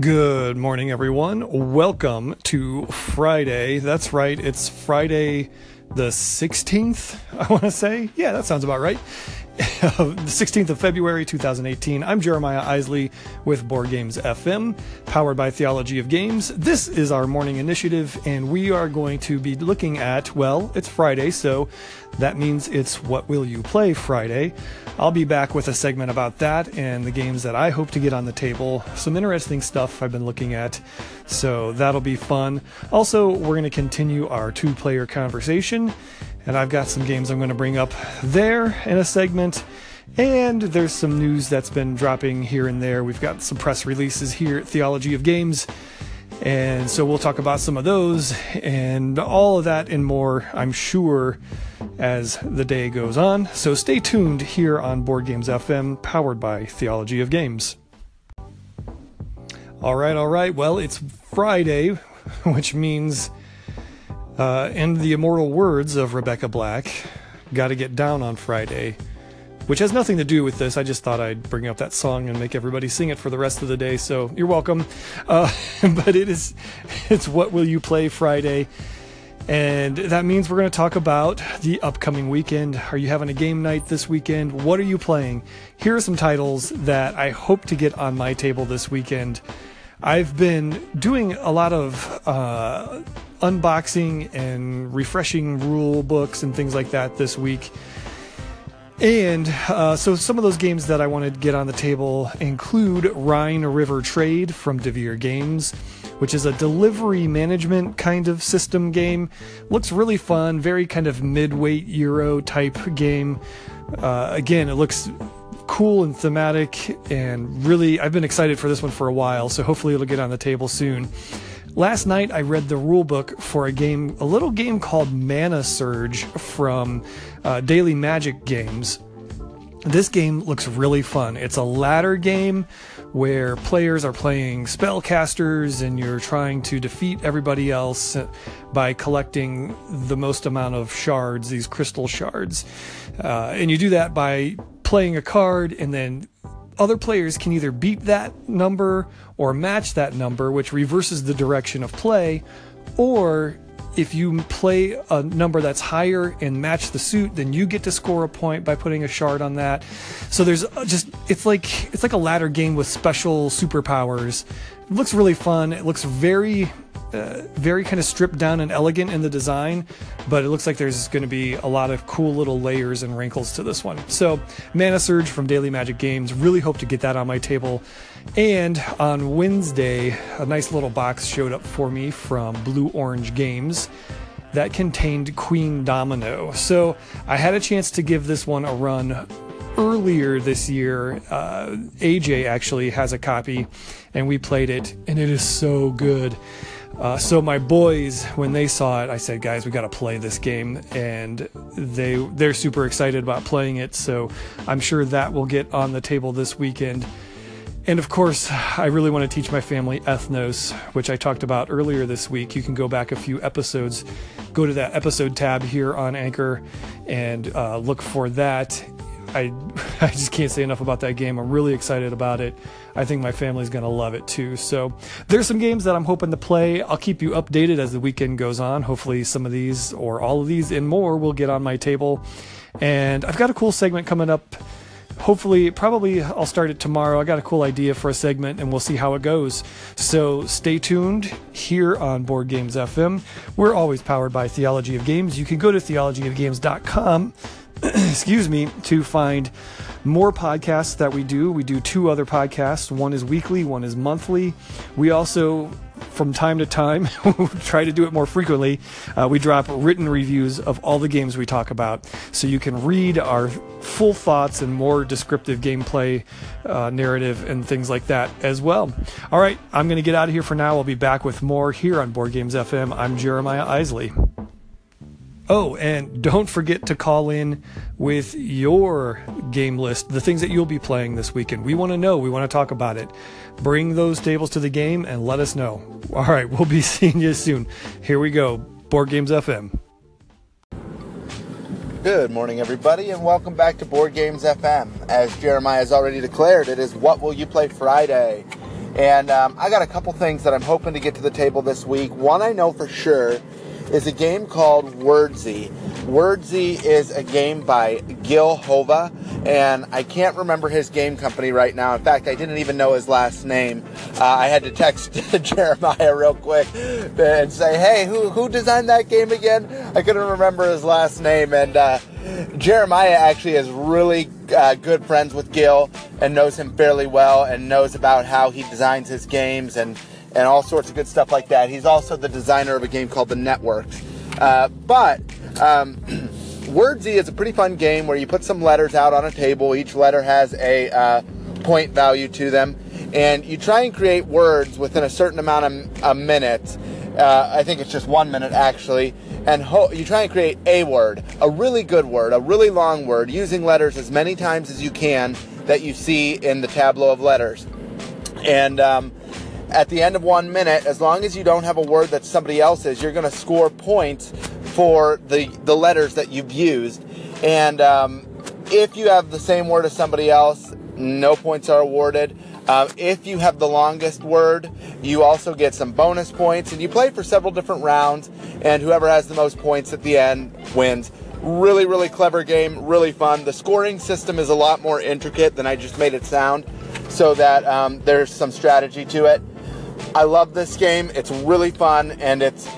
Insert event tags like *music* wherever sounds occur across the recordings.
Good morning, everyone. Welcome to Friday. That's right, it's Friday the 16th, I want to say. Yeah, that sounds about right. *laughs* the 16th of February 2018. I'm Jeremiah Isley with Board Games FM, powered by Theology of Games. This is our morning initiative, and we are going to be looking at, well, it's Friday, so that means it's What Will You Play Friday. I'll be back with a segment about that and the games that I hope to get on the table. Some interesting stuff I've been looking at, so that'll be fun. Also, we're going to continue our two player conversation and I've got some games I'm going to bring up there in a segment. And there's some news that's been dropping here and there. We've got some press releases here at Theology of Games. And so we'll talk about some of those and all of that and more, I'm sure, as the day goes on. So stay tuned here on Board Games FM, powered by Theology of Games. All right, all right. Well, it's Friday, *laughs* which means uh, in the immortal words of Rebecca Black, got to get down on Friday, which has nothing to do with this. I just thought I'd bring up that song and make everybody sing it for the rest of the day. So you're welcome. Uh, *laughs* but it is, it's what will you play Friday, and that means we're going to talk about the upcoming weekend. Are you having a game night this weekend? What are you playing? Here are some titles that I hope to get on my table this weekend. I've been doing a lot of uh, unboxing and refreshing rule books and things like that this week. And uh, so some of those games that I want to get on the table include Rhein River Trade from Devir Games, which is a delivery management kind of system game. Looks really fun, very kind of mid-weight Euro type game. Uh, again, it looks cool and thematic and really I've been excited for this one for a while, so hopefully it'll get on the table soon. Last night I read the rule book for a game, a little game called Mana Surge from uh, Daily Magic Games. This game looks really fun. It's a ladder game where players are playing spellcasters and you're trying to defeat everybody else by collecting the most amount of shards, these crystal shards. Uh, and you do that by playing a card and then other players can either beat that number or match that number, which reverses the direction of play, or if you play a number that's higher and match the suit, then you get to score a point by putting a shard on that. So there's just it's like it's like a ladder game with special superpowers. It looks really fun. It looks very uh, very kind of stripped down and elegant in the design, but it looks like there's going to be a lot of cool little layers and wrinkles to this one. So, Mana Surge from Daily Magic Games, really hope to get that on my table. And on Wednesday, a nice little box showed up for me from Blue Orange Games that contained Queendomino. So, I had a chance to give this one a run earlier this year. Uh, AJ actually has a copy, and we played it, and it is so good. Uh, so my boys, when they saw it, I said, "Guys, we got to play this game," and they they're super excited about playing it. So I'm sure that will get on the table this weekend. And of course, I really want to teach my family ethnos, which I talked about earlier this week. You can go back a few episodes, go to that episode tab here on Anchor, and uh, look for that. I *laughs* I just can't say enough about that game. I'm really excited about it. I think my family's going to love it too. So there's some games that I'm hoping to play. I'll keep you updated as the weekend goes on. Hopefully some of these or all of these and more will get on my table. And I've got a cool segment coming up. Hopefully, probably I'll start it tomorrow. I got a cool idea for a segment and we'll see how it goes. So stay tuned here on Board Games FM. We're always powered by Theology of Games. You can go to theologyofgames.com *clears throat* excuse me, to find more podcasts that we do. We do two other podcasts. One is weekly, one is monthly. We also, from time to time, *laughs* try to do it more frequently. Uh, we drop written reviews of all the games we talk about, so you can read our full thoughts and more descriptive gameplay uh, narrative and things like that as well. All right, I'm going to get out of here for now. I'll be back with more here on Board Games FM. I'm Jeremiah Isley. Oh, and don't forget to call in with your game list, the things that you'll be playing this weekend. We want to know, we want to talk about it. Bring those tables to the game and let us know. All right, we'll be *laughs* seeing you soon. Here we go Board Games FM. Good morning, everybody, and welcome back to Board Games FM. As Jeremiah has already declared, it is What Will You Play Friday. And um, I got a couple things that I'm hoping to get to the table this week. One I know for sure is a game called Wordsy. Wordsy is a game by Gil Hova, and I can't remember his game company right now. In fact, I didn't even know his last name. Uh, I had to text *laughs* Jeremiah real quick and say, "Hey, who who designed that game again?" I couldn't remember his last name, and uh, Jeremiah actually is really uh, good friends with Gil and knows him fairly well and knows about how he designs his games and, and all sorts of good stuff like that. He's also the designer of a game called The Networks. Uh, but um, *clears throat* Wordsy is a pretty fun game where you put some letters out on a table. Each letter has a uh, point value to them. And you try and create words within a certain amount of a minute. Uh, I think it's just one minute actually and ho- you try and create a word, a really good word, a really long word, using letters as many times as you can that you see in the tableau of letters. And um, at the end of one minute, as long as you don't have a word that somebody else's, you're going to score points for the the letters that you've used. And um, if you have the same word as somebody else, no points are awarded. Um, if you have the longest word, you also get some bonus points, and you play for several different rounds, and whoever has the most points at the end wins. Really, really clever game, really fun. The scoring system is a lot more intricate than I just made it sound, so that um, there's some strategy to it. I love this game. It's really fun, and it's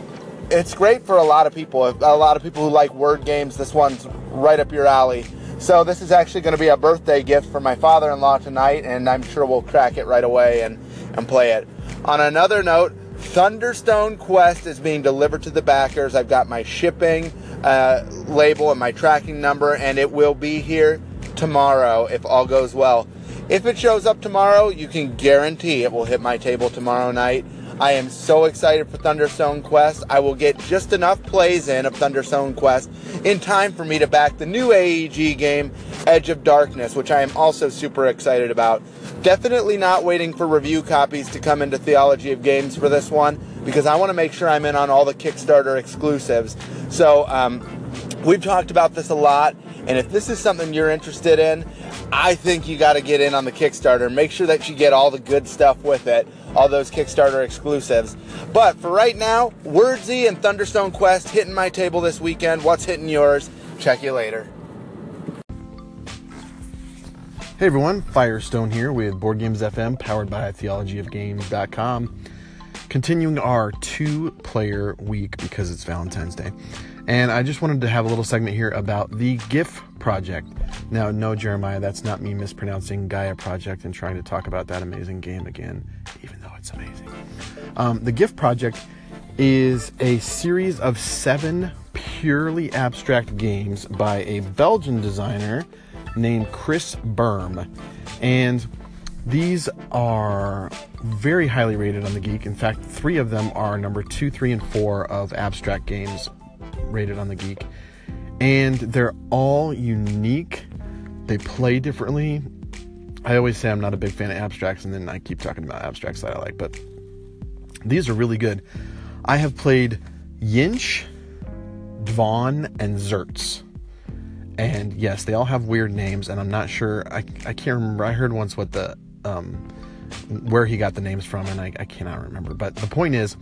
it's great for a lot of people. A lot of people who like word games, this one's right up your alley. So this is actually going to be a birthday gift for my father-in-law tonight, and I'm sure we'll crack it right away and, and play it. On another note, Thunderstone Quest is being delivered to the backers. I've got my shipping uh, label and my tracking number, and it will be here tomorrow if all goes well. If it shows up tomorrow, you can guarantee it will hit my table tomorrow night. I am so excited for Thunderstone Quest. I will get just enough plays in of Thunderstone Quest in time for me to back the new AEG game, Edge of Darkness, which I am also super excited about. Definitely not waiting for review copies to come into Theology of Games for this one because I want to make sure I'm in on all the Kickstarter exclusives. So, um, we've talked about this a lot, and if this is something you're interested in, I think you got to get in on the Kickstarter. Make sure that you get all the good stuff with it all those Kickstarter exclusives. But for right now, Wordsy and Thunderstone Quest hitting my table this weekend. What's hitting yours? Check you later. Hey everyone, Firestone here with Board Games FM, powered by theologyofgames.com. Continuing our two player week because it's Valentine's Day. And I just wanted to have a little segment here about the GIPF project. Now, no, Jeremiah, that's not me mispronouncing Gaia Project and trying to talk about that amazing game again, even though it's amazing. Um, the GIPF project is a series of seven purely abstract games by a Belgian designer named Kris Burm. And these are very highly rated on the Geek. In fact, three of them are number two, three, and four of abstract games rated on the Geek. And they're all unique. They play differently. I always say I'm not a big fan of abstracts, and then I keep talking about abstracts that I like, but these are really good. I have played Yinsh, Dvonn, and Zertz. And yes, they all have weird names, and I'm not sure. I, I can't remember. I heard once what the um, where he got the names from, and I, I cannot remember. But the point is,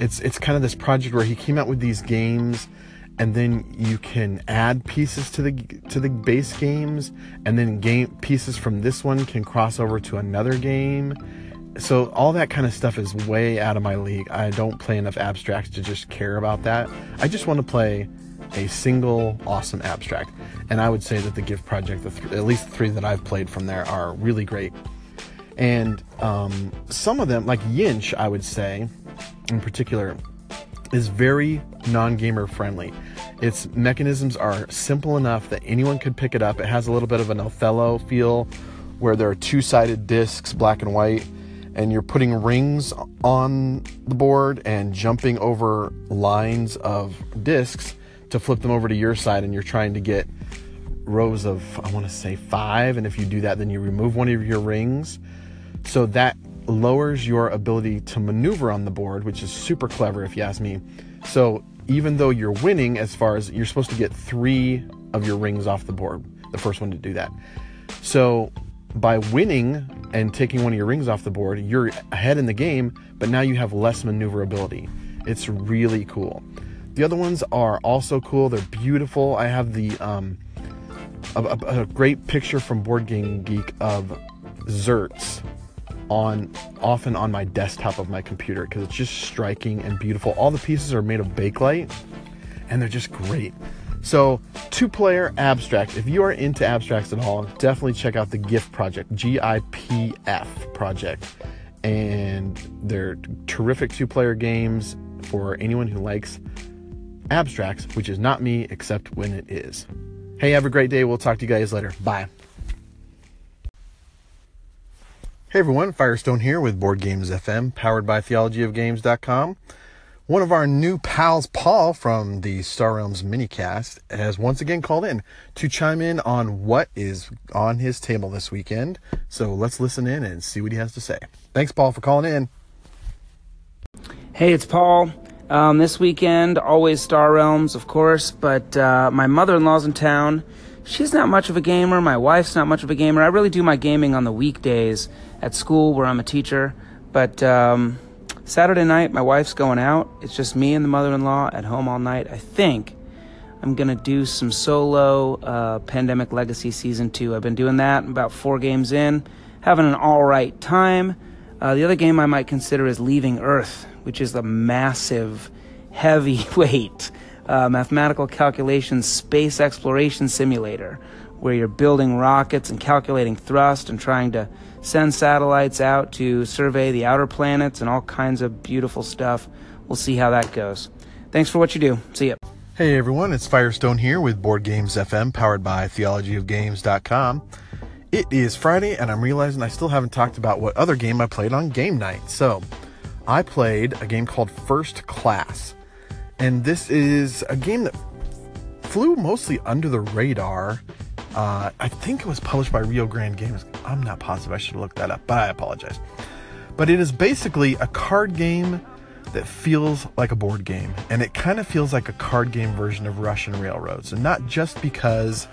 it's it's kind of this project where he came out with these games and then you can add pieces to the to the base games and then game pieces from this one can cross over to another game. So all that kind of stuff is way out of my league. I don't play enough abstracts to just care about that. I just want to play a single awesome abstract. And i would say that the GIPF project the th- at least the three that i've played from there are really great. And um, some of them like yinsh i would say in particular is very non-gamer friendly. Its mechanisms are simple enough that anyone could pick it up. It has a little bit of an Othello feel where there are two-sided discs, black and white, and you're putting rings on the board and jumping over lines of discs to flip them over to your side and you're trying to get rows of I want to say 5 and if you do that then you remove one of your rings. So that lowers your ability to maneuver on the board, which is super clever if you ask me. So even though you're winning, as far as you're supposed to get three of your rings off the board, the first one to do that. So by winning and taking one of your rings off the board, you're ahead in the game, but now you have less maneuverability. It's really cool. The other ones are also cool. They're beautiful. I have the um, a, a, a great picture from Board Game Geek of Zertz on often on my desktop of my computer because it's just striking and beautiful. All the pieces are made of bakelite and they're just great. So, two player abstract. If you are into abstracts at all, definitely check out the GIPF project, G I P F project. And they're terrific two player games for anyone who likes abstracts, which is not me, except when it is. Hey, have a great day. We'll talk to you guys later. Bye. Hey everyone, Firestone here with Board Games FM, powered by theologyofgames.com. One of our new pals, Paul from the Star Realms minicast, has once again called in to chime in on what is on his table this weekend. So let's listen in and see what he has to say. Thanks, Paul, for calling in. Hey, it's Paul. Um, this weekend, always Star Realms, of course, but uh, my mother in law's in town. She's not much of a gamer. My wife's not much of a gamer. I really do my gaming on the weekdays at school where I'm a teacher. But um, Saturday night, my wife's going out. It's just me and the mother in law at home all night. I think I'm going to do some solo uh, Pandemic Legacy Season 2. I've been doing that about four games in, having an all right time. Uh, the other game I might consider is Leaving Earth, which is a massive, heavyweight *laughs* uh, mathematical calculation space exploration simulator where you're building rockets and calculating thrust and trying to send satellites out to survey the outer planets and all kinds of beautiful stuff. We'll see how that goes. Thanks for what you do. See ya. Hey everyone, it's Firestone here with Board Games FM, powered by theologyofgames.com. It is Friday, and I'm realizing I still haven't talked about what other game I played on game night. So, I played a game called First Class, and this is a game that flew mostly under the radar. Uh, I think it was published by Rio Grande Games. I'm not positive. I should look that up, but I apologize. But it is basically a card game that feels like a board game, and it kind of feels like a card game version of Russian Railroads, and not just because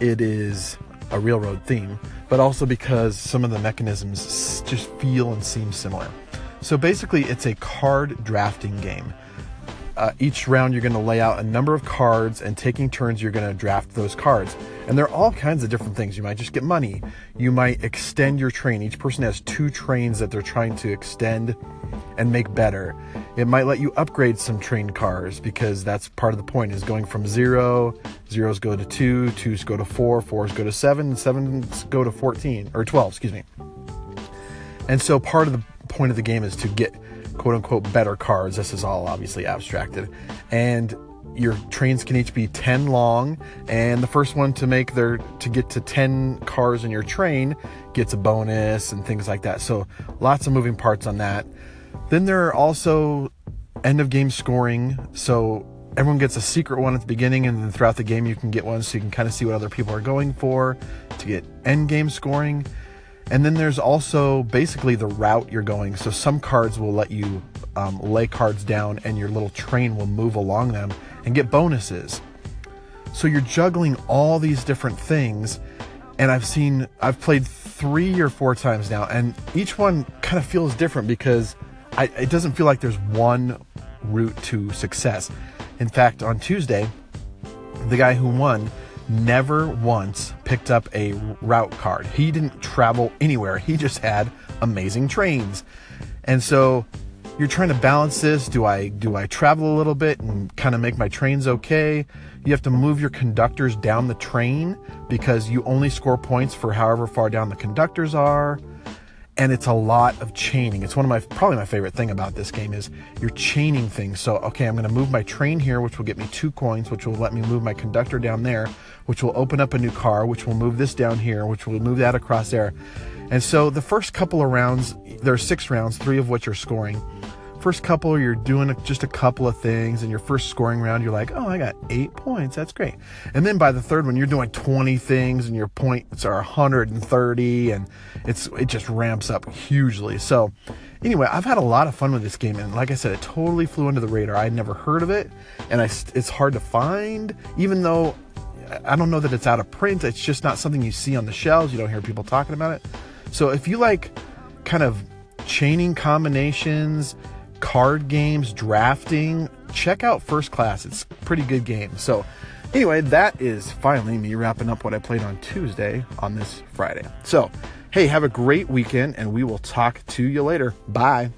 it is a railroad theme, but also because some of the mechanisms just feel and seem similar. So basically, it's a card drafting game. Uh, each round, you're going to lay out a number of cards, and taking turns, you're going to draft those cards. And there are all kinds of different things. You might just get money. You might extend your train. Each person has two trains that they're trying to extend and make better. It might let you upgrade some train cars because that's part of the point is going from zero, zeros go to two, twos go to four, fours go to seven, sevens go to 14 or 12, excuse me. And so part of the point of the game is to get quote unquote better cards. This is all obviously abstracted. And your trains can each be 10 long and the first one to make their to get to 10 cars in your train gets a bonus and things like that. So lots of moving parts on that. Then there are also end of game scoring. So everyone gets a secret one at the beginning, and then throughout the game, you can get one so you can kind of see what other people are going for to get end game scoring. And then there's also basically the route you're going. So some cards will let you um, lay cards down, and your little train will move along them and get bonuses. So you're juggling all these different things. And I've seen, I've played three or four times now, and each one kind of feels different because I, it doesn't feel like there's one route to success. In fact, on Tuesday, the guy who won never once picked up a route card. He didn't travel anywhere. He just had amazing trains. And so you're trying to balance this. Do I do I travel a little bit and kind of make my trains okay? You have to move your conductors down the train because you only score points for however far down the conductors are and it's a lot of chaining. It's one of my probably my favorite thing about this game is you're chaining things. So okay, I'm going to move my train here, which will get me two coins, which will let me move my conductor down there, which will open up a new car, which will move this down here, which will move that across there. And so the first couple of rounds, there are six rounds, three of which are scoring. First couple, you're doing just a couple of things, and your first scoring round, you're like, oh, I got eight points. That's great. And then by the third one, you're doing 20 things, and your points are 130, and it's it just ramps up hugely. So, anyway, I've had a lot of fun with this game, and like I said, it totally flew under the radar. I'd never heard of it, and I, it's hard to find, even though I don't know that it's out of print. It's just not something you see on the shelves. You don't hear people talking about it. So if you like kind of chaining combinations, card games, drafting, check out First Class. It's pretty good game. So anyway, that is finally me wrapping up what I played on Tuesday on this Friday. So, hey, have a great weekend and we will talk to you later. Bye.